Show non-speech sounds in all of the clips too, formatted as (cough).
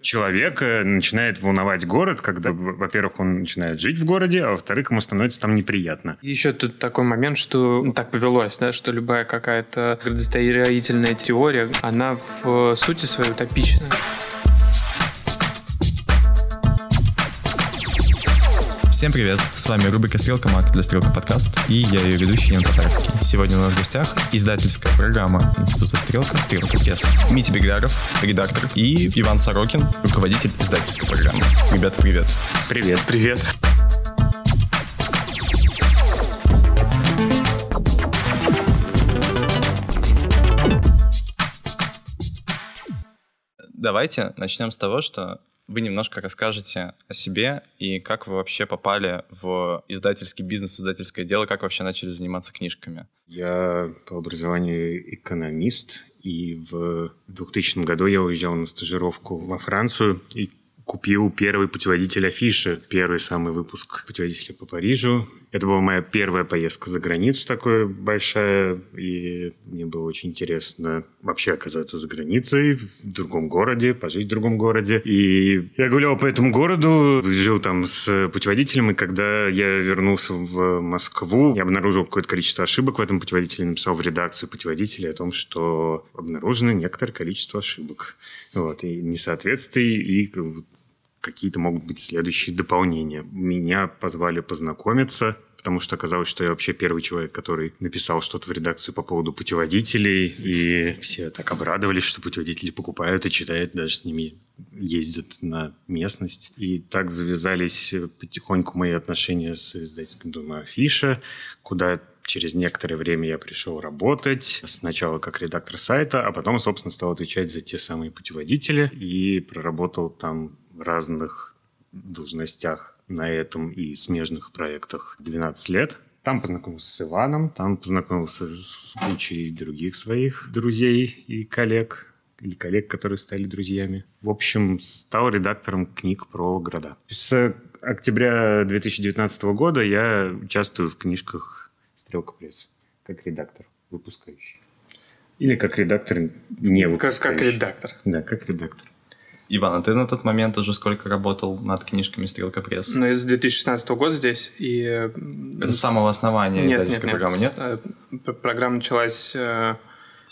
человека начинает волновать город, когда, во-первых, он начинает жить в городе, а во-вторых, ему становится там неприятно. Еще тут такой момент, что ну, так повелось, да, что любая какая-то градостроительная теория, она в сути своей утопична. Всем привет! С вами рубрика «Стрелка Мак» для «Стрелка подкаст» и я ее ведущий Ян Татарский. Сегодня у нас в гостях издательская программа Института «Стрелка» «Стрелка пресс». Митя Бегдаров, редактор, и Иван Сорокин, руководитель издательской программы. Ребята, привет! Привет! Привет! Давайте начнем с того, что вы немножко расскажете о себе и как вы вообще попали в издательский бизнес, издательское дело, как вообще начали заниматься книжками. Я по образованию экономист, и в 2000 году я уезжал на стажировку во Францию и купил первый путеводитель афиши, первый самый выпуск путеводителя по Парижу. Это была моя первая поездка за границу такая большая, и мне было очень интересно вообще оказаться за границей, в другом городе, пожить в другом городе. И я гулял по этому городу, жил там с путеводителем, и когда я вернулся в Москву, я обнаружил какое-то количество ошибок в этом путеводителе, написал в редакцию путеводителя о том, что обнаружено некоторое количество ошибок. Вот, и несоответствий, и какие-то могут быть следующие дополнения. Меня позвали познакомиться, потому что оказалось, что я вообще первый человек, который написал что-то в редакцию по поводу путеводителей, и все так обрадовались, что путеводители покупают и читают, даже с ними ездят на местность. И так завязались потихоньку мои отношения с издательским домом Афиша, куда через некоторое время я пришел работать. Сначала как редактор сайта, а потом, собственно, стал отвечать за те самые путеводители и проработал там разных должностях на этом и смежных проектах 12 лет. Там познакомился с Иваном, там познакомился с кучей других своих друзей и коллег, или коллег, которые стали друзьями. В общем, стал редактором книг про города. С октября 2019 года я участвую в книжках «Стрелка пресс» как редактор, выпускающий. Или как редактор не выпускающий. Как, как редактор. Да, как редактор. Иван, а ты на тот момент уже сколько работал над книжками «Стрелка пресс»? Ну, я с 2016 года здесь. И... Это с самого основания нет, издательской нет, программы, нет? нет? Э, программа началась э,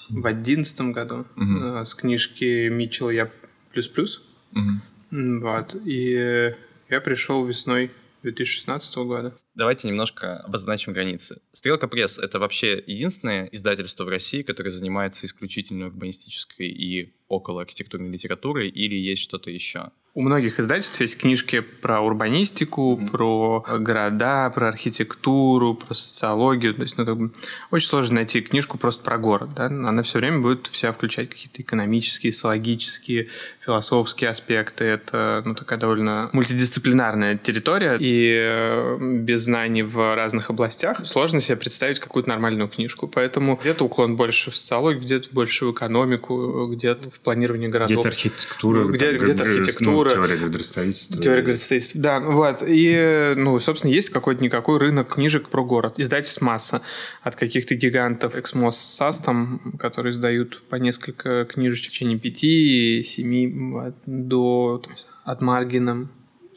в 2011 году угу. с книжки Митчелл «Я плюс-плюс». Угу. Вот. И я пришел весной 2016 года. Давайте немножко обозначим границы. Стрелка пресс — это вообще единственное издательство в России, которое занимается исключительно урбанистической и около архитектурной литературой, или есть что-то еще? У многих издательств есть книжки про урбанистику, mm-hmm. про города, про архитектуру, про социологию. То есть, ну, как бы очень сложно найти книжку просто про город. Да? Она все время будет вся включать какие-то экономические, социологические, философские аспекты. Это ну, такая довольно мультидисциплинарная территория, и э, без знаний в разных областях сложно себе представить какую-то нормальную книжку. Поэтому где-то уклон больше в социологию, где-то больше в экономику, где-то в планировании городов. Где-то архитектура. Где, где-то архитектура архитектура. Теория градостроительства. Теория градостроительства, да. Вот. И, ну, собственно, есть какой-то-никакой рынок книжек про город. Издательств масса. От каких-то гигантов Эксмос САС, там, которые издают по несколько книжечек в течение пяти, семи до там, от Маргина,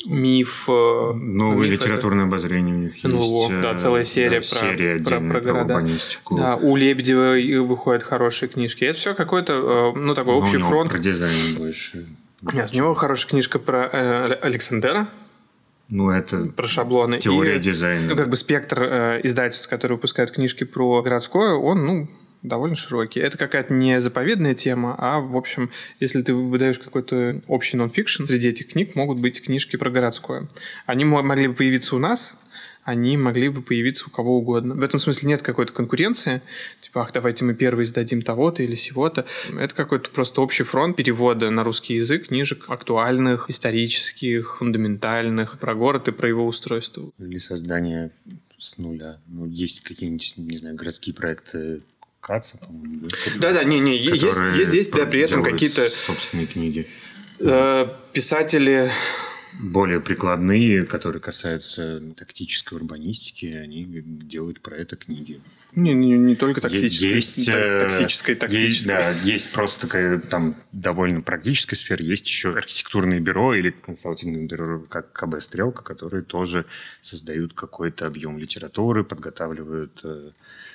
миф. Э, Новое миф литературное это... обозрение у них есть. Ну, да, целая серия, да, про, серия про, про, города. урбанистику. Да, у Лебедева выходят хорошие книжки. Это все какой-то, э, ну, такой общий ну, фронт. Про дизайн больше. Нет, у него хорошая книжка про э, Александера. Ну, это про шаблоны. Теория и, дизайна. Ну, как бы спектр э, издательств, которые выпускают книжки про городское, он, ну, довольно широкий. Это какая-то не заповедная тема, а, в общем, если ты выдаешь какой-то общий нон-фикшн, среди этих книг могут быть книжки про городское. Они могли бы появиться у нас, они могли бы появиться у кого угодно. В этом смысле нет какой-то конкуренции, типа, ах, давайте мы первые издадим того-то или сего-то. Это какой-то просто общий фронт перевода на русский язык книжек актуальных, исторических, фундаментальных, про город и про его устройство. Или создание с нуля. Ну, есть какие-нибудь, не знаю, городские проекты Каца, по-моему, да? Да, не, не, есть, есть, есть, да, при этом какие-то... собственные книги. Э, писатели более прикладные, которые касаются тактической урбанистики, они делают про это книги. Не, не, не только токсической. Есть, э, токсической, токсической. Есть, да, есть просто такая там довольно практическая сфера. Есть еще архитектурные бюро или консалтинговые бюро, как КБ «Стрелка», которые тоже создают какой-то объем литературы, подготавливают э,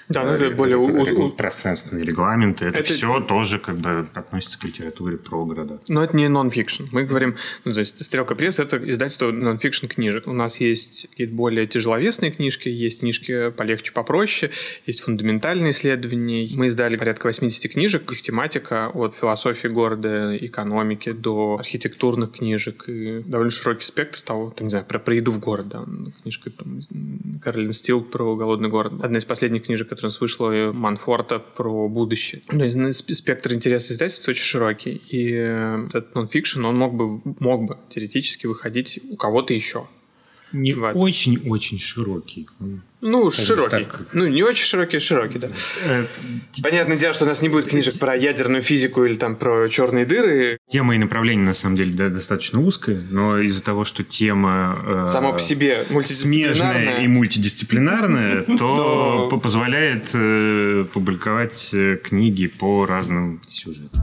да, ну это более у... пространственные регламенты. Это, это все тоже как бы относится к литературе про города. Но это не нон-фикшн. Мы говорим, ну, то есть «Стрелка пресс» — это издательство нон-фикшн книжек. У нас есть какие-то более тяжеловесные книжки, есть книжки полегче, попроще, есть фундаментальные исследования. Мы издали порядка 80 книжек. Их тематика от философии города, экономики до архитектурных книжек. И довольно широкий спектр того, там, не знаю, про, про еду в город. Да. Книжка там, Каролин Стил про голодный город. Одна из последних книжек, которая у нас вышла, Манфорта про будущее. То есть ну, спектр интереса издательства очень широкий. И э, этот нонфикшн, он мог бы, мог бы теоретически выходить у кого-то еще не очень-очень широкий. Ну, широкий. Так. Ну, не очень широкий, а широкий, да. Э, Понятное дело, что у нас не будет книжек про ядерную физику или там про черные дыры. Тема и направление, на самом деле, да, достаточно узкая, но из-за того, что тема... Э, Сама по себе мультидисциплинарная. и мультидисциплинарная, (laughs) то позволяет э, публиковать э, книги по разным сюжетам.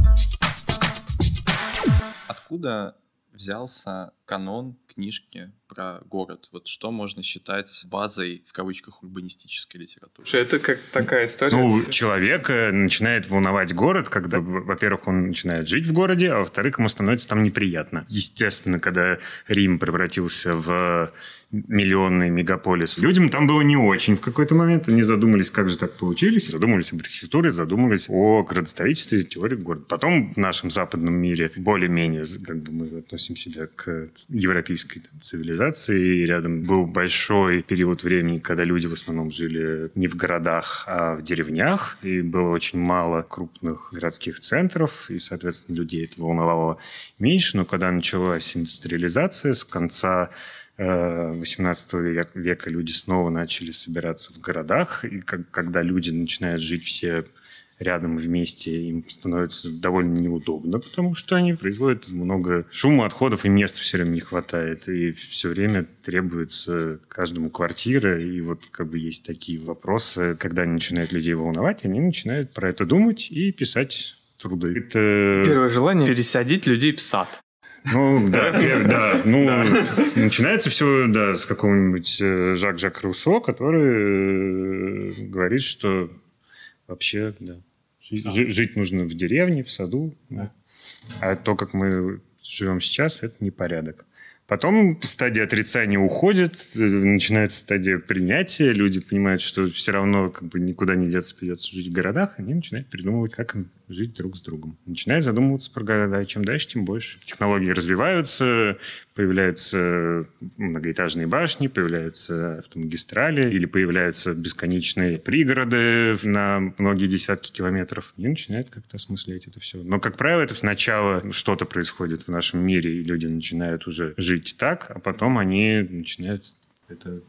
Откуда взялся канон книжки про город. Вот что можно считать базой, в кавычках, урбанистической литературы? Это как такая история? Ну, человека начинает волновать город, когда, во-первых, он начинает жить в городе, а во-вторых, ему становится там неприятно. Естественно, когда Рим превратился в миллионный мегаполис. Людям там было не очень в какой-то момент. Они задумались, как же так получились. Задумались об архитектуре, задумались о градостроительстве, теории города. Потом в нашем западном мире более-менее, как бы мы относим себя к европейской там, цивилизации. И рядом был большой период времени, когда люди в основном жили не в городах, а в деревнях. И было очень мало крупных городских центров. И, соответственно, людей это волновало меньше. Но когда началась индустриализация с конца 18 э, века люди снова начали собираться в городах, и когда люди начинают жить все рядом вместе, им становится довольно неудобно, потому что они производят много шума, отходов, и места все время не хватает, и все время требуется каждому квартира, и вот как бы есть такие вопросы, когда они начинают людей волновать, они начинают про это думать и писать труды. Это... Первое желание пересадить людей в сад. Ну, да, да. Ну, начинается все, да, с какого-нибудь э, Жак-Жак Руссо, который э, говорит, что вообще, да, жить нужно в деревне, в саду. А то, как мы живем сейчас, это непорядок. Потом стадия отрицания уходит, э, начинается стадия принятия, люди понимают, что все равно как бы никуда не деться, придется жить в городах, они начинают придумывать, как им жить друг с другом. Начинают задумываться про города, и чем дальше, тем больше. Технологии развиваются, появляются многоэтажные башни, появляются автомагистрали или появляются бесконечные пригороды на многие десятки километров. И начинают как-то осмыслять это все. Но, как правило, это сначала что-то происходит в нашем мире, и люди начинают уже жить так, а потом они начинают это...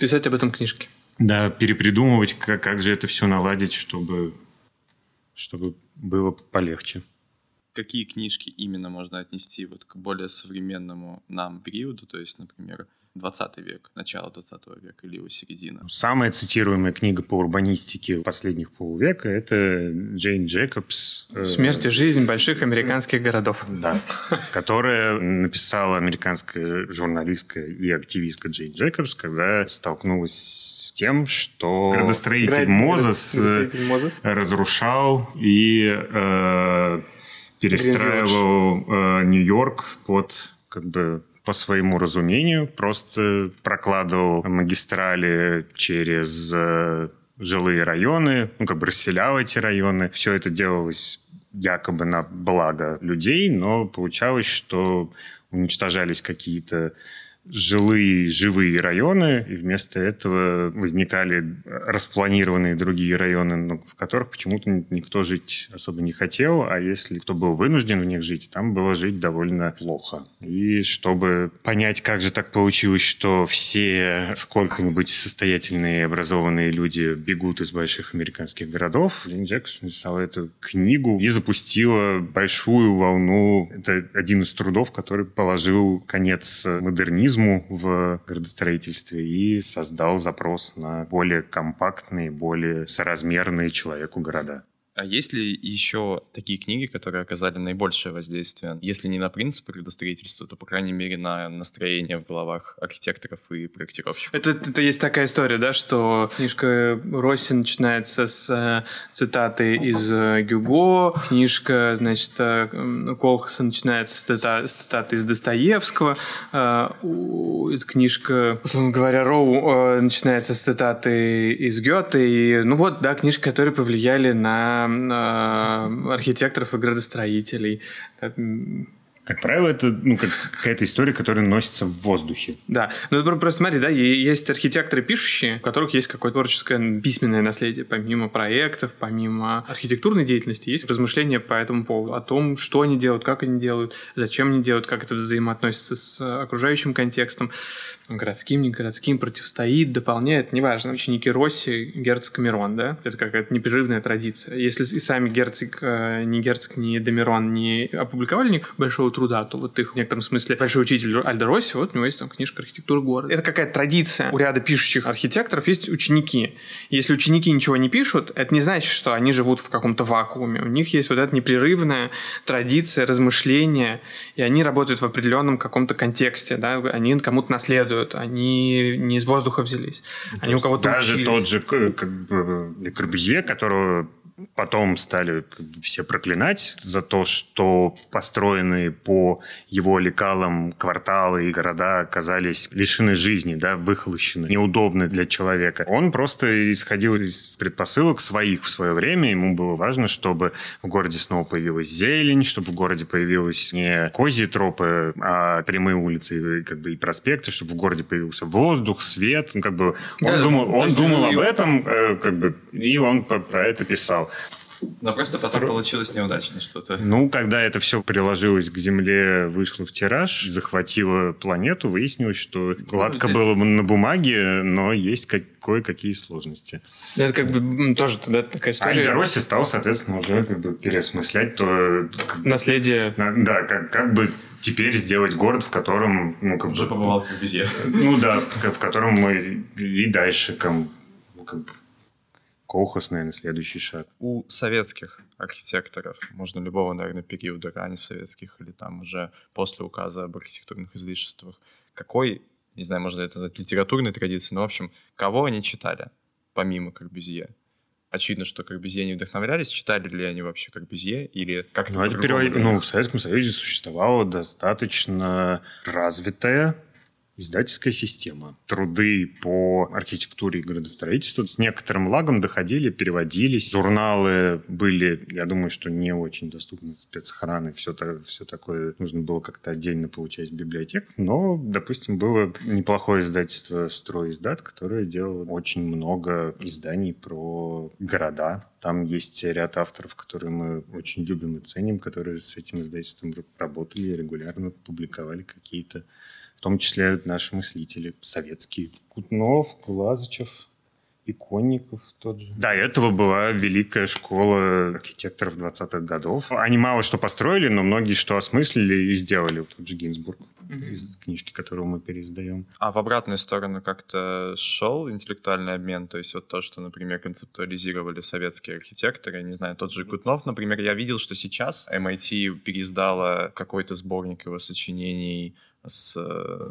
Писать об этом книжки. Да, перепридумывать, как, как же это все наладить, чтобы, чтобы было полегче. Какие книжки именно можно отнести вот к более современному нам периоду, то есть, например, 20 век, начало 20 века или его середина. Самая цитируемая книга по урбанистике последних полувека – это Джейн Джекобс. Э, «Смерть и жизнь больших американских городов». Да, которая написала американская журналистка и активистка Джейн Джекобс, когда столкнулась с тем, что градостроитель Мозес, разрушал и э, перестраивал э, Нью-Йорк под как бы по своему разумению, просто прокладывал магистрали через э, жилые районы, ну, как бы расселял эти районы. Все это делалось якобы на благо людей, но получалось, что уничтожались какие-то жилые, живые районы, и вместо этого возникали распланированные другие районы, в которых почему-то никто жить особо не хотел, а если кто был вынужден в них жить, там было жить довольно плохо. И чтобы понять, как же так получилось, что все сколько-нибудь состоятельные и образованные люди бегут из больших американских городов, Лин Джексон написала эту книгу и запустила большую волну. Это один из трудов, который положил конец модернизму минимализму в градостроительстве и создал запрос на более компактные, более соразмерные человеку города. А есть ли еще такие книги, которые оказали наибольшее воздействие, если не на принципы градостроительства, то, по крайней мере, на настроение в головах архитекторов и проектировщиков? Это, это есть такая история, да, что книжка Росси начинается с э, цитаты из э, Гюго, книжка, значит, э, Колхаса начинается с, цитаты, с цитаты из Достоевского, книжка, условно говоря, Роу начинается с цитаты из Гёте, и, ну вот, да, книжки, которые повлияли на э, архитекторов и градостроителей. Как правило, это ну, как какая-то история, которая носится в воздухе. Да. Ну, просто смотри, да, есть архитекторы пишущие, у которых есть какое-то творческое письменное наследие. Помимо проектов, помимо архитектурной деятельности, есть размышления по этому поводу. О том, что они делают, как они делают, зачем они делают, как это взаимоотносится с окружающим контекстом городским, не городским, противостоит, дополняет, неважно. Ученики Росси, герцог Камерон, да? Это какая-то непрерывная традиция. Если и сами герцог, э, ни герцог, ни Домирон не опубликовали ни большого труда, то вот их в некотором смысле большой учитель Альдо Росси, вот у него есть там книжка «Архитектура города». Это какая-то традиция. У ряда пишущих архитекторов есть ученики. Если ученики ничего не пишут, это не значит, что они живут в каком-то вакууме. У них есть вот эта непрерывная традиция, размышления, и они работают в определенном каком-то контексте, да? они кому-то наследуют работают, они не из воздуха взялись. они у кого-то Даже учились. тот же как бы, Корбюзье, которого потом стали все проклинать за то, что построенные по его лекалам кварталы и города оказались лишены жизни, да, выхолощены, неудобны для человека. Он просто исходил из предпосылок своих в свое время. Ему было важно, чтобы в городе снова появилась зелень, чтобы в городе появилась не козьи тропы, а прямые улицы как бы, и проспекты, чтобы в городе появился воздух, свет. Ну, как бы он да, думал, он думал об этом, э, как бы, и он про это писал. Но просто потом Стро... получилось неудачно что-то. Ну, когда это все приложилось к Земле, вышло в тираж, захватило планету, выяснилось, что гладко ну, было бы на бумаге, но есть кое-какие сложности. Это как бы тоже тогда такая история. А Альдороси стал, соответственно, уже как бы переосмыслять то... Как, Наследие. Да, как, как бы теперь сделать город, в котором... Ну, как уже бы, побывал в Корбюзье. Ну да, в котором мы и дальше как, ну, как бы Колхоз, наверное, следующий шаг. У советских архитекторов, можно любого, наверное, периода ранее советских или там уже после указа об архитектурных излишествах, какой, не знаю, можно это назвать литературной традицией, но, в общем, кого они читали, помимо Корбюзье? Очевидно, что Корбюзье не вдохновлялись. Читали ли они вообще Корбюзье? Или как ну, это перевод... ну, в Советском Союзе существовала достаточно развитая издательская система. Труды по архитектуре и градостроительству с некоторым лагом доходили, переводились. Журналы были, я думаю, что не очень доступны спецохраны. Все, то, все такое нужно было как-то отдельно получать в библиотек. Но, допустим, было неплохое издательство «Стройиздат», которое делало очень много изданий про города. Там есть ряд авторов, которые мы очень любим и ценим, которые с этим издательством работали регулярно публиковали какие-то том числе наши мыслители советские. Кутнов, Глазычев, Иконников тот же. До этого была великая школа архитекторов 20-х годов. Они мало что построили, но многие что осмыслили и сделали. Тот же Гинзбург mm-hmm. из книжки, которую мы переиздаем. А в обратную сторону как-то шел интеллектуальный обмен? То есть вот то, что, например, концептуализировали советские архитекторы, не знаю, тот же Гутнов, например, я видел, что сейчас MIT переиздала какой-то сборник его сочинений с э,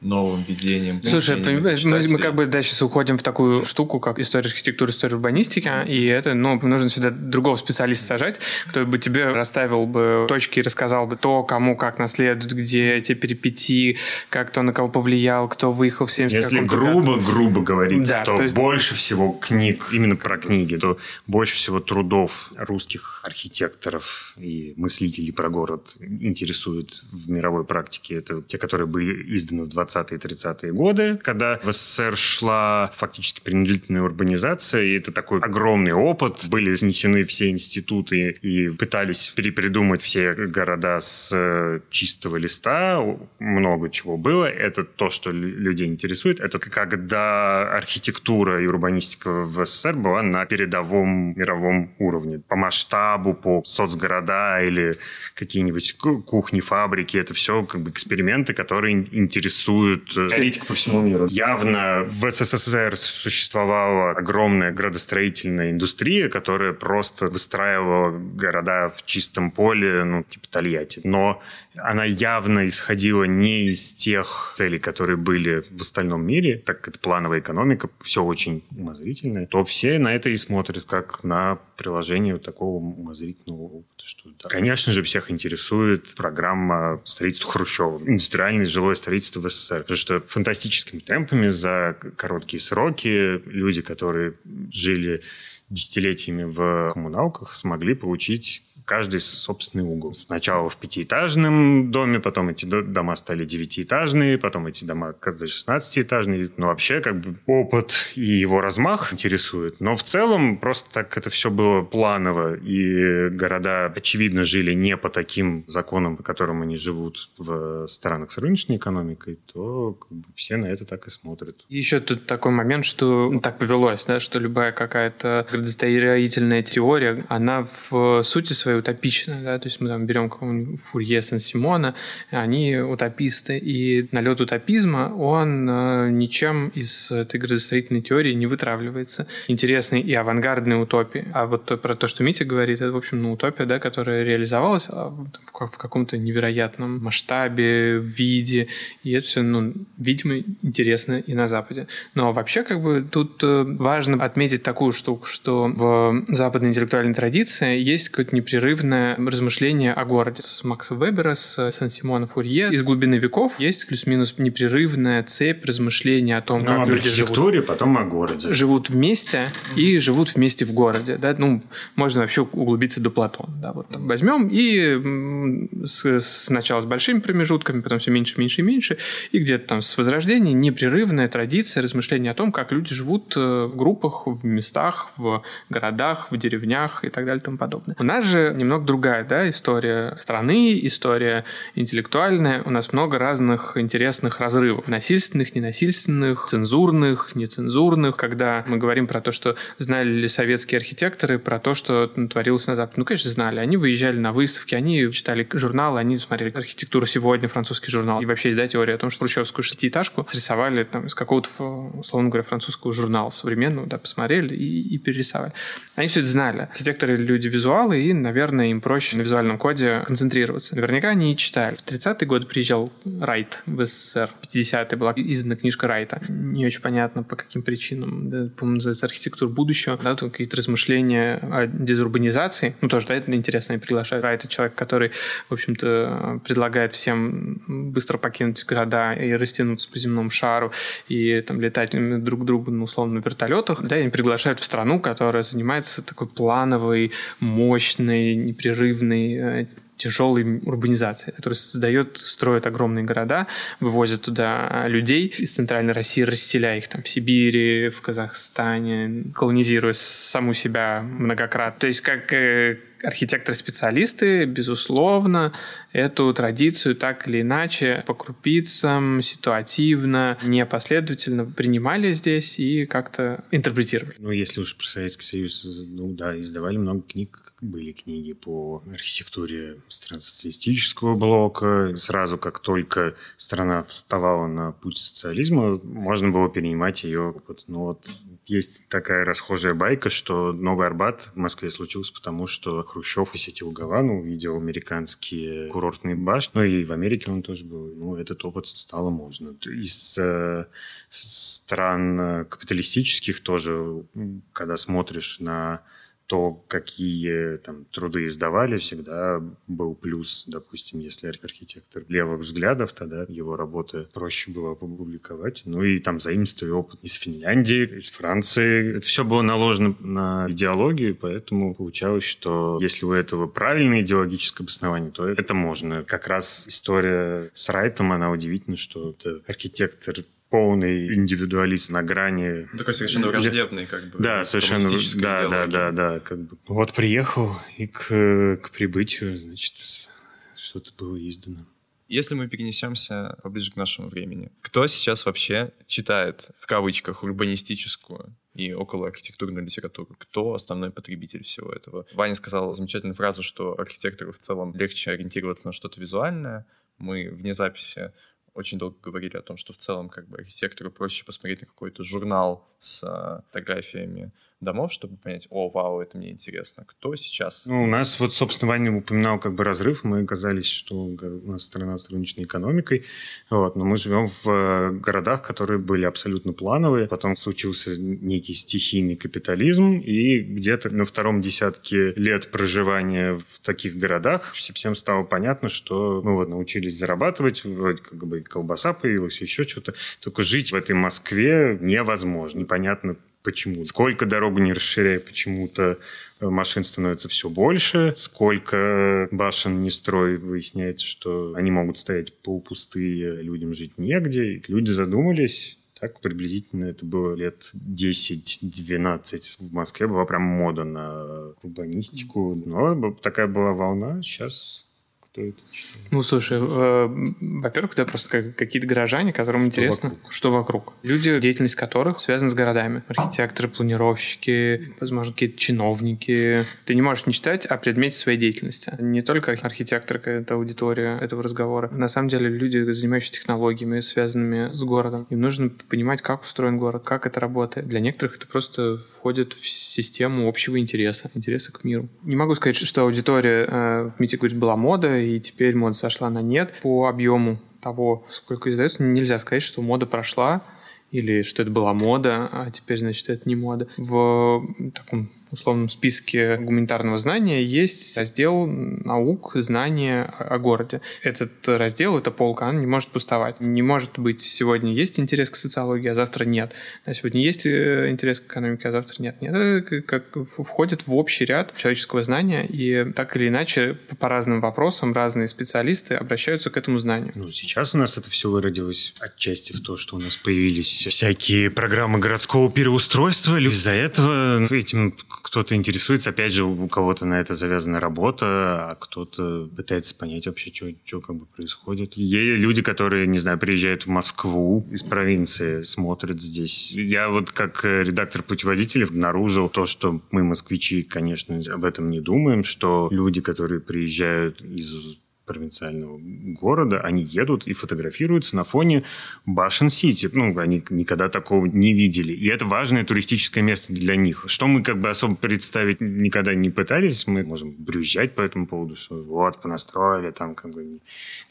новым видением. Слушай, понимаешь, мы, мы как бы да, сейчас уходим в такую штуку, как история архитектуры, история урбанистики, и это, ну, нужно всегда другого специалиста сажать, кто бы тебе расставил бы точки и рассказал бы то, кому как наследует, где эти перипетии, как кто на кого повлиял, кто выехал в 70 Если грубо, году. грубо говорить, да, то, то есть... больше всего книг, именно про книги, то больше всего трудов русских архитекторов и мыслителей про город интересует в мировой практике. Это те, которые были изданы в 20 20-е 30-е годы, когда в СССР шла фактически принудительная урбанизация, и это такой огромный опыт. Были снесены все институты и пытались перепридумать все города с э, чистого листа. Много чего было. Это то, что людей интересует. Это когда архитектура и урбанистика в СССР была на передовом мировом уровне. По масштабу, по соцгорода или какие-нибудь кухни, фабрики. Это все как бы эксперименты, которые интересуют существует э, критика по всему миру. Явно в СССР существовала огромная градостроительная индустрия, которая просто выстраивала города в чистом поле, ну, типа Тольятти. Но она явно исходила не из тех целей, которые были в остальном мире, так как это плановая экономика, все очень умозрительное, то все на это и смотрят как на приложение вот такого умозрительного опыта. Что, да. Конечно же, всех интересует программа строительства Хрущева, индустриальное жилое строительство в СССР, потому что фантастическими темпами за короткие сроки люди, которые жили десятилетиями в коммуналках, смогли получить каждый собственный угол. Сначала в пятиэтажном доме, потом эти дома стали девятиэтажные, потом эти дома каждый 16-этажные. Ну, вообще, как бы опыт и его размах интересует. Но в целом просто так это все было планово, и города, очевидно, жили не по таким законам, по которым они живут в странах с рыночной экономикой, то как бы, все на это так и смотрят. Еще тут такой момент, что так повелось, да, что любая какая-то градостроительная теория, она в сути своей утопичны, да, то есть мы там берем какого-нибудь Фурье Сен-Симона, они утописты, и налет утопизма, он э, ничем из этой градостроительной теории не вытравливается. Интересные и авангардные утопии. А вот про то, что Митя говорит, это, в общем, ну, утопия, да, которая реализовалась а, в, в каком-то невероятном масштабе, виде, и это все, ну, видимо, интересно и на Западе. Но вообще, как бы, тут э, важно отметить такую штуку, что в западной интеллектуальной традиции есть какой-то непрерывный непрерывное размышление о городе. С Макса Вебера, с Сан-Симона Фурье. Из глубины веков есть плюс-минус непрерывная цепь размышлений о том, ну, как об люди живут. потом о городе. Живут вместе и живут вместе в городе. Да? Ну, можно вообще углубиться до Платона. Да? Вот там возьмем и с, сначала с большими промежутками, потом все меньше, меньше и меньше, и где-то там с Возрождения непрерывная традиция размышления о том, как люди живут э, в группах, в местах, в городах, в деревнях и так далее и тому подобное. У нас же немного другая да, история страны, история интеллектуальная. У нас много разных интересных разрывов. Насильственных, ненасильственных, цензурных, нецензурных. Когда мы говорим про то, что знали ли советские архитекторы про то, что творилось на Западе. Ну, конечно, знали. Они выезжали на выставки, они читали журналы, они смотрели архитектуру сегодня, французский журнал. И вообще да, теория о том, что хрущевскую шестиэтажку срисовали там, из какого-то, условно говоря, французского журнала современного, да, посмотрели и, и перерисовали. Они все это знали. Архитекторы люди визуалы, и, наверное, наверное, им проще на визуальном коде концентрироваться. Наверняка они и читали. В 30-е годы приезжал Райт в СССР. В 50-е была издана книжка Райта. Не очень понятно, по каким причинам. Да, по-моему, называется «Архитектура будущего». Да, тут какие-то размышления о дезурбанизации. Ну, тоже, да, это интересно. Они приглашают. Райт — это человек, который, в общем-то, предлагает всем быстро покинуть города и растянуться по земному шару и там летать друг к другу, ну, условно, на вертолетах. Да, и приглашают в страну, которая занимается такой плановой, мощной, непрерывной э, тяжелой урбанизации, которая создает, строит огромные города, вывозит туда людей из центральной России, расселяя их там в Сибири, в Казахстане, колонизируя саму себя многократно. То есть как э, архитекторы-специалисты, безусловно, эту традицию так или иначе по крупицам, ситуативно, непоследовательно принимали здесь и как-то интерпретировали. Ну, если уж про Советский Союз, ну да, издавали много книг, были книги по архитектуре стран социалистического блока. Сразу, как только страна вставала на путь социализма, можно было перенимать ее опыт. Но вот есть такая расхожая байка, что Новый Арбат в Москве случился потому, что Хрущев посетил Гавану, увидел американские курортные башни, ну и в Америке он тоже был. Ну, этот опыт стало можно. Из э, стран капиталистических тоже, когда смотришь на то, какие там труды издавали, всегда был плюс, допустим, если архитектор левых взглядов, тогда его работы проще было опубликовать. Ну и там заимствовали опыт из Финляндии, из Франции. Это все было наложено на идеологию, поэтому получалось, что если у этого правильное идеологическое обоснование, то это можно. Как раз история с Райтом, она удивительна, что это архитектор полный индивидуалист на грани. Ну, такой совершенно враждебный, как бы. Да, совершенно. Да, да, да, да, как бы. Вот приехал и к, к прибытию, значит, что-то было издано. Если мы перенесемся поближе к нашему времени, кто сейчас вообще читает, в кавычках, урбанистическую и около архитектурную литературу? Кто основной потребитель всего этого? Ваня сказал замечательную фразу, что архитектору в целом легче ориентироваться на что-то визуальное. Мы вне записи очень долго говорили о том, что в целом как бы архитектору проще посмотреть на какой-то журнал с э, фотографиями домов, чтобы понять, о, вау, это мне интересно. Кто сейчас? Ну, у нас вот, собственно, Ваня упоминал как бы разрыв. Мы оказались, что у нас страна с рыночной экономикой, вот, но мы живем в э, городах, которые были абсолютно плановые. Потом случился некий стихийный капитализм, и где-то на втором десятке лет проживания в таких городах всем стало понятно, что мы вот научились зарабатывать, вроде как бы колбаса появилась, еще что-то. Только жить в этой Москве невозможно. Непонятно, почему. Сколько дорогу не расширяя, почему-то э, машин становится все больше. Сколько башен не строй, выясняется, что они могут стоять полупустые, людям жить негде. И люди задумались, так приблизительно это было лет 10-12. В Москве была прям мода на урбанистику. Но такая была волна. Сейчас кто это читает? Ну, слушай, э, во-первых, это просто как, какие-то горожане, которым что интересно, вокруг. что вокруг. Люди, деятельность которых связана с городами. Архитекторы, планировщики, возможно, какие-то чиновники. Ты не можешь не читать о предмете своей деятельности. Не только архитектор, это аудитория этого разговора. На самом деле люди, занимающиеся технологиями, связанными с городом. Им нужно понимать, как устроен город, как это работает. Для некоторых это просто входит в систему общего интереса, интереса к миру. Не могу сказать, что аудитория, э, Митя говорит, была мода, и теперь мода сошла на нет. По объему того, сколько издается, нельзя сказать, что мода прошла или что это была мода, а теперь, значит, это не мода. В таком условном списке гуманитарного знания есть раздел наук, знания о городе. Этот раздел, эта полка, она не может пустовать. Не может быть сегодня есть интерес к социологии, а завтра нет. А сегодня есть э, интерес к экономике, а завтра нет. Нет, это как входит в общий ряд человеческого знания, и так или иначе по разным вопросам разные специалисты обращаются к этому знанию. Ну, сейчас у нас это все выродилось отчасти в то, что у нас появились всякие программы городского переустройства. Из-за этого этим кто-то интересуется, опять же, у кого-то на это завязана работа, а кто-то пытается понять вообще, что, что как бы происходит. Есть люди, которые, не знаю, приезжают в Москву из провинции, смотрят здесь. Я вот как редактор путеводителей обнаружил то, что мы, москвичи, конечно, об этом не думаем, что люди, которые приезжают из провинциального города, они едут и фотографируются на фоне башен Сити. Ну, они никогда такого не видели. И это важное туристическое место для них. Что мы как бы особо представить никогда не пытались. Мы можем брюзжать по этому поводу, что вот, понастроили, там как бы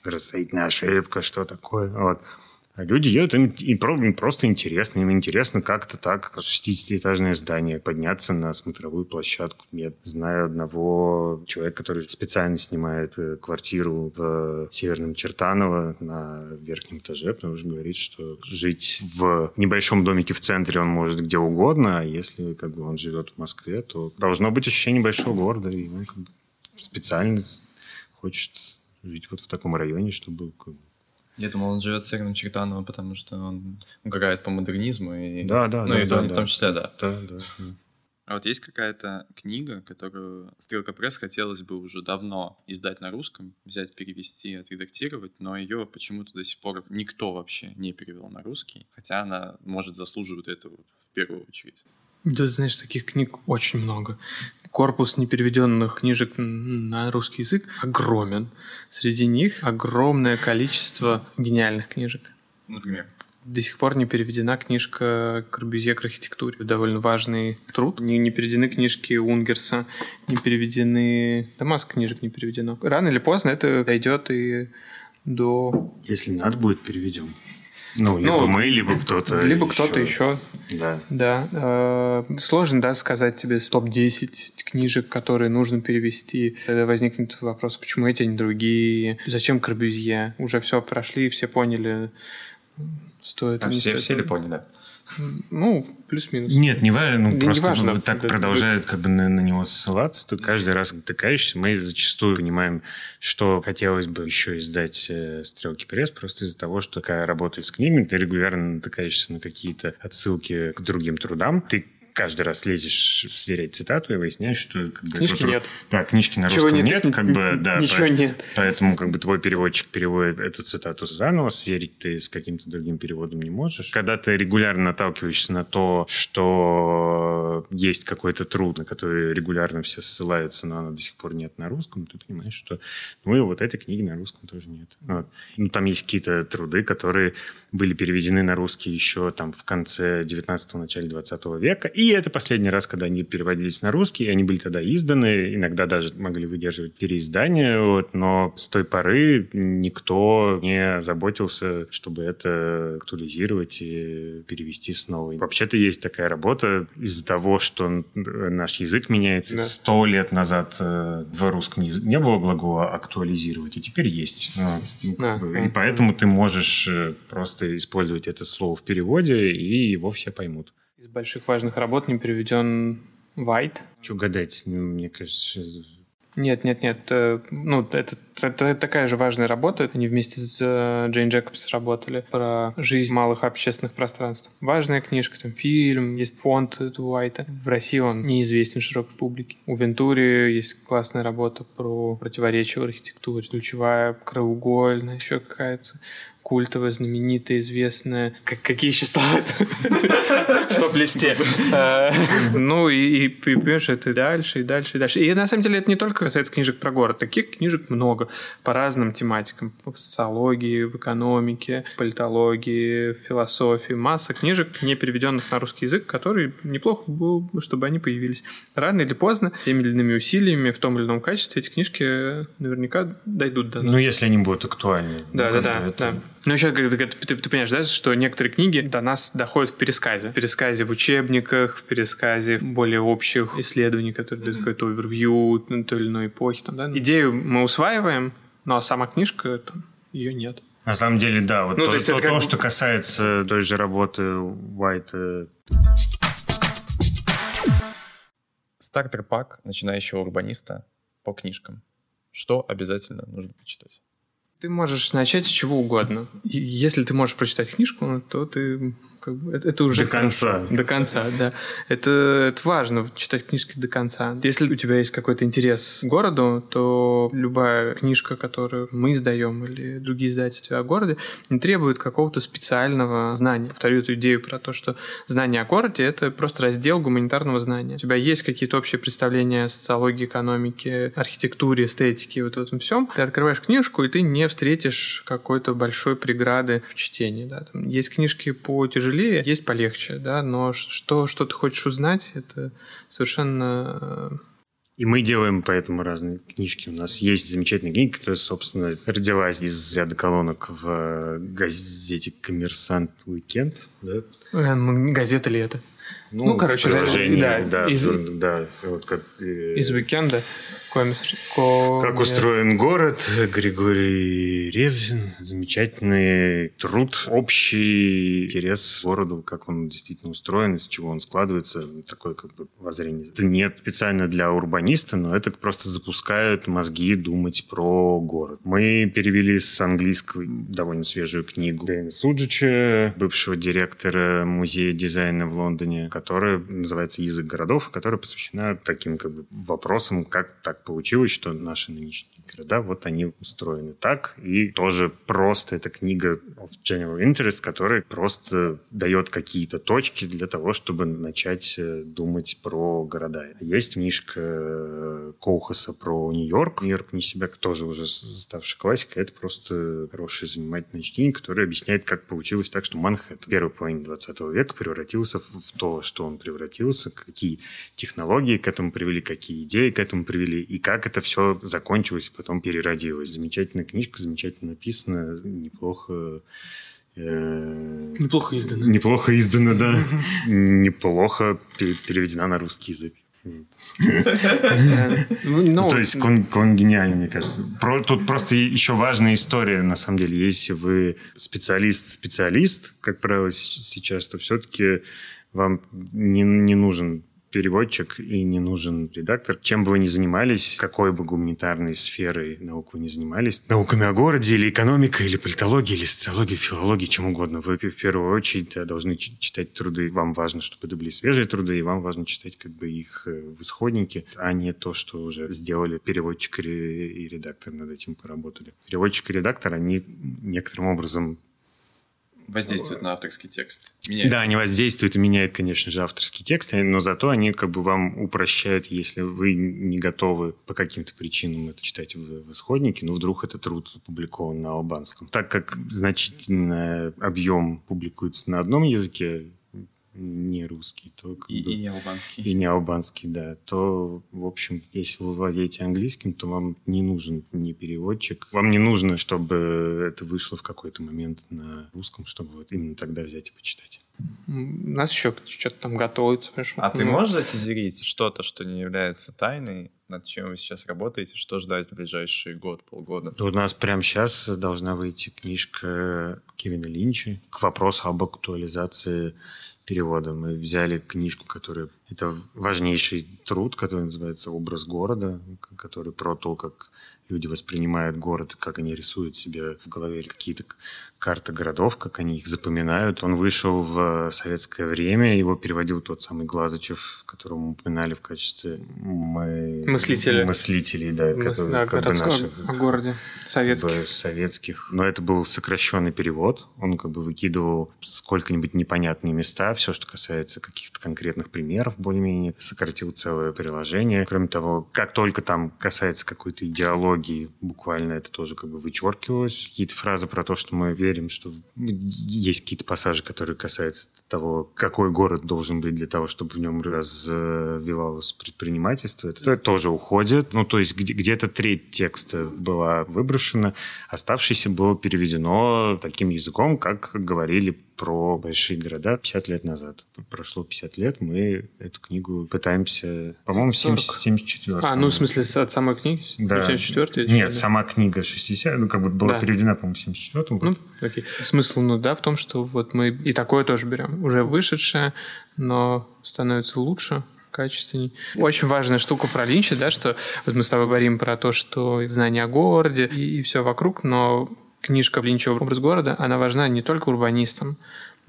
градостроительная ошибка, что такое. Вот. Люди едут, им, им просто интересно. Им интересно как-то так, как 60-этажное здание, подняться на смотровую площадку. Я знаю одного человека, который специально снимает э, квартиру в Северном Чертаново на верхнем этаже, потому что говорит, что жить в небольшом домике в центре он может где угодно, а если как бы он живет в Москве, то должно быть ощущение большого города, и он как бы специально хочет жить вот в таком районе, чтобы я думал, он живет с Северным Чертановым, потому что он угорает по модернизму. И... Да, да, ну, да. и да, в, да. в том числе, да. Да, да. А вот есть какая-то книга, которую Стрелка Пресс хотелось бы уже давно издать на русском, взять, перевести, отредактировать, но ее почему-то до сих пор никто вообще не перевел на русский, хотя она, может, заслуживает этого в первую очередь. Да, знаешь, таких книг очень много корпус непереведенных книжек на русский язык огромен. Среди них огромное количество гениальных книжек. Например? До сих пор не переведена книжка Корбюзье к архитектуре. Довольно важный труд. Не, не переведены книжки Унгерса, не переведены... Да масса книжек не переведено. Рано или поздно это дойдет и до... Если надо будет, переведем. Ну, либо ну, мы, либо (laughs) кто-то Либо кто-то еще. Да. Да. Э, сложно, да, сказать тебе топ-10 книжек, которые нужно перевести. Тогда возникнет вопрос, почему эти, а не другие? Зачем Корбюзье? Уже все прошли, все поняли. Стоит. А все, стоит. все ли поняли? Ну, плюс-минус. Нет, не важно. Ну, просто не важно, ну, так да, продолжает как бы на, на него ссылаться. Ты каждый раз натыкаешься. Мы зачастую понимаем, что хотелось бы еще издать э, «Стрелки пресс», просто из-за того, что когда работаешь с книгами, ты регулярно натыкаешься на какие-то отсылки к другим трудам. Ты каждый раз лезешь сверять цитату и выясняешь, что... Как бы, книжки это, нет. Да, книжки на Чего русском нет, нет, как бы, да. Ничего по, нет. Поэтому как бы твой переводчик переводит эту цитату заново, сверить ты с каким-то другим переводом не можешь. Когда ты регулярно наталкиваешься на то, что есть какой-то труд, на который регулярно все ссылаются, но она до сих пор нет на русском, ты понимаешь, что ну и вот этой книги на русском тоже нет. Вот. Ну, там есть какие-то труды, которые были переведены на русский еще там в конце 19-го, начале 20 века. И это последний раз, когда они переводились на русский, и они были тогда изданы, иногда даже могли выдерживать переиздание, вот, но с той поры никто не заботился, чтобы это актуализировать и перевести снова. Вообще-то есть такая работа из-за того, что наш язык меняется. Сто да. лет назад э, в русском языке не было глагола актуализировать, и теперь есть. Ну, да. И поэтому ты можешь э, просто использовать это слово в переводе, и его все поймут. Из больших важных работ не переведен White. Что гадать? Ну, мне кажется, нет, нет, нет. Э, ну, это, это такая же важная работа. Они вместе с э, Джейн Джекобс работали про жизнь малых общественных пространств. Важная книжка, там фильм, есть фонд Уайта. В России он неизвестен широкой публике. У Вентури есть классная работа про противоречия в архитектуре. Ключевая, краеугольная, еще какая-то культовая, знаменитая, известная. Как, какие еще слова? В стоп-листе. Э, ну, и, понимаешь, это дальше, и дальше, и дальше. И на самом деле это не только касается книжек про город. Таких книжек много по разным тематикам. В социологии, в экономике, политологии, философии. Масса книжек, не переведенных на русский язык, которые неплохо было бы, чтобы они появились. Рано или поздно, теми или иными усилиями, в том или ином качестве, эти книжки наверняка дойдут до нас. Ну, если они будут актуальны. Да, да, да. да. Ну, еще ты, ты, ты, ты понимаешь, да, что некоторые книги до нас доходят в пересказе. В пересказе в учебниках, в пересказе более общих исследований, которые дают какой-то овервью той или иной эпохи. Там, да? Идею мы усваиваем, но сама книжка, там, ее нет. На самом деле, да. Вот ну, то, то, есть то, это то как... что касается той же работы Уайта. Стартер-пак начинающего урбаниста по книжкам. Что обязательно нужно почитать? Ты можешь начать с чего угодно. Если ты можешь прочитать книжку, то ты как бы, это, это уже... До конца. До конца, да. Это, это важно, читать книжки до конца. Если у тебя есть какой-то интерес к городу, то любая книжка, которую мы издаем или другие издательства о городе, не требует какого-то специального знания. Повторю эту идею про то, что знание о городе — это просто раздел гуманитарного знания. У тебя есть какие-то общие представления о социологии, экономике, архитектуре, эстетике, вот этом всем. Ты открываешь книжку, и ты не встретишь какой-то большой преграды в чтении. Да. Там есть книжки по тяжелее потяжелее, есть полегче, да, но что, что ты хочешь узнать, это совершенно э, и мы делаем поэтому разные книжки. У нас есть замечательная книга, которая, собственно, родилась из ряда колонок в э, газете «Коммерсантъ Weekend». Да? Э, газета ли это? Ну, ну короче, да, да, из, да, вот как, из уикенда. Комис... Как устроен город, Григорий Ревзин. Замечательный труд, общий интерес к городу, как он действительно устроен, из чего он складывается. Такое как бы воззрение. Это не специально для урбаниста, но это просто запускает мозги думать про город. Мы перевели с английского довольно свежую книгу Дэна Суджича, бывшего директора музея дизайна в Лондоне, которая называется «Язык городов», которая посвящена таким как бы вопросам, как так получилось, что наши нынешние города, вот они устроены так. И тоже просто эта книга of General Interest, которая просто дает какие-то точки для того, чтобы начать э, думать про города. Есть книжка э, Коухаса про Нью-Йорк. Нью-Йорк не себя тоже уже ставшая классика. Это просто хорошее занимательное чтение, которое объясняет, как получилось так, что Манхэттен в первой половине 20 века превратился в то, что он превратился, какие технологии к этому привели, какие идеи к этому привели, и как это все закончилось, потом переродилось. Замечательная книжка, замечательно написана, неплохо э, Неплохо издана. Неплохо издана, да. Неплохо переведена на русский язык. Ну, ну, то есть он, гениальный, мне кажется. тут просто еще важная история, на самом деле. Если вы специалист-специалист, как правило, сейчас, то все-таки вам не, не нужен переводчик и не нужен редактор. Чем бы вы ни занимались, какой бы гуманитарной сферой наук вы ни занимались, науками о городе, или экономикой, или политологией, или социологией, филологией, чем угодно, вы в первую очередь должны читать труды. Вам важно, чтобы это были свежие труды, и вам важно читать как бы их э, в исходнике, а не то, что уже сделали переводчик и редактор над этим поработали. Переводчик и редактор, они некоторым образом воздействуют на авторский текст. Меняет. Да, они воздействуют и меняют, конечно же, авторский текст, но зато они как бы вам упрощают, если вы не готовы по каким-то причинам это читать в, в исходнике, но вдруг этот труд опубликован на албанском. Так как значительный объем публикуется на одном языке, не русский, то и, бы, и не албанский. И не албанский, да. То, в общем, если вы владеете английским, то вам не нужен ни переводчик. Вам не нужно, чтобы это вышло в какой-то момент на русском, чтобы вот именно тогда взять и почитать. У нас еще что-то там готовится. А ну, ты можешь затизерить что-то, что не является тайной, над чем вы сейчас работаете, что ждать в ближайший год, полгода? У нас прямо сейчас должна выйти книжка Кевина Линча к вопросу об актуализации перевода. Мы взяли книжку, которая... Это важнейший труд, который называется «Образ города», который про то, как люди воспринимают город, как они рисуют себе в голове какие-то карты городов, как они их запоминают. Он вышел в советское время, его переводил тот самый Глазычев, которого мы упоминали в качестве мы... мыслителей. Мыслителей, да, Мыс... которые, да как бы наших, о городе советских. Как бы, советских. Но это был сокращенный перевод. Он как бы выкидывал сколько-нибудь непонятные места, все, что касается каких-то конкретных примеров, более-менее сократил целое приложение. Кроме того, как только там касается какой-то идеологии, буквально это тоже как бы вычеркивалось. Какие-то фразы про то, что мы верим, что есть какие-то пассажи, которые касаются того, какой город должен быть для того, чтобы в нем развивалось предпринимательство. Это тоже уходит. Ну, то есть где-то треть текста была выброшена, оставшееся было переведено таким языком, как говорили про большие города 50 лет назад. Прошло 50 лет, мы эту книгу пытаемся, по-моему, 74 А, ну, в смысле, от самой книги? Да. 74 Нет, сама книга 60 ну, как бы была да. переведена, по-моему, в 74 году. Ну, окей. Смысл, ну, да, в том, что вот мы и такое тоже берем. Уже вышедшее, но становится лучше, качественней. Очень важная штука про Линча, да, что вот мы с тобой говорим про то, что знание о городе и, и все вокруг, но книжка Блинчева «Образ города», она важна не только урбанистам,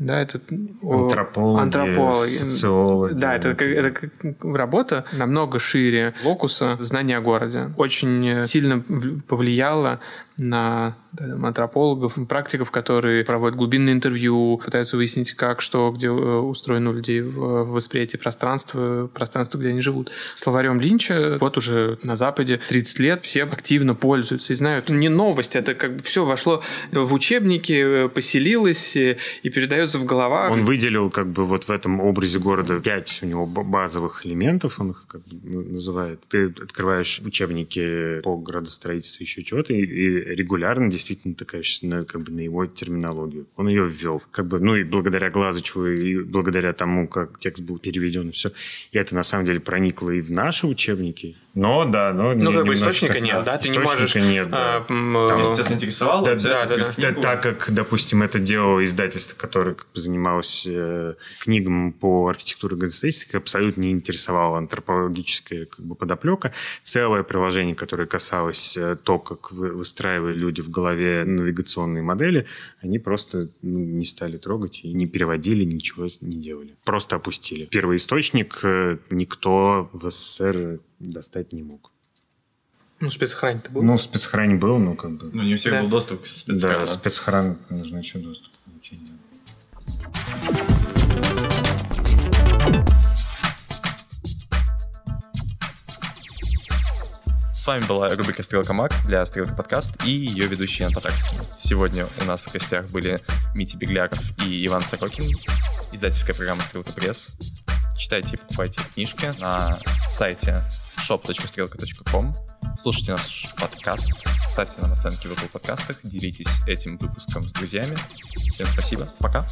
да, это антропологи, антропологи. социологи. Да, это, это, это работа намного шире локуса знания о городе. Очень сильно повлияло на антропологов, практиков, которые проводят глубинные интервью, пытаются выяснить, как, что, где э, устроено у людей в восприятии пространства, пространства, где они живут. Словарем Линча вот уже на Западе 30 лет все активно пользуются и знают. Не новость, это как бы все вошло в учебники, поселилось и передается в головах. Он выделил как бы вот в этом образе города пять у него базовых элементов, он их как бы называет. Ты открываешь учебники по градостроительству, еще чего-то, и регулярно действительно такая на, как бы на его терминологию. Он ее ввел. Как бы, ну и благодаря Глазычеву, и благодаря тому, как текст был переведен, все. И это на самом деле проникло и в наши учебники, но да, но ну, как бы источника нет, да? Ты не можешь... нет, да. А, Там, Если тебя заинтересовало, да, да, да, да. Так как, допустим, это делало издательство, которое как бы, занималось э, книгам по архитектуре и градостроительству, абсолютно не интересовало антропологическая как бы, подоплека. Целое приложение, которое касалось э, то, как выстраивали люди в голове навигационные модели, они просто ну, не стали трогать и не переводили, ничего не делали. Просто опустили. Первый источник э, никто в СССР достать не мог. Ну, спецхрань-то был? Ну, спецхрань был, но как бы... Ну, не у всех да. был доступ к спецхрани. Да, спецхран нужно еще доступ получить. С вами была рубрика «Стрелка Мак» для «Стрелка подкаст» и ее ведущий Ян Потарский. Сегодня у нас в гостях были Митя Бегляров и Иван Сорокин, издательская программа «Стрелка пресс». Читайте и покупайте книжки на сайте shop.strelka.com. Слушайте наш подкаст, ставьте нам оценки в Apple подкастах, делитесь этим выпуском с друзьями. Всем спасибо, пока!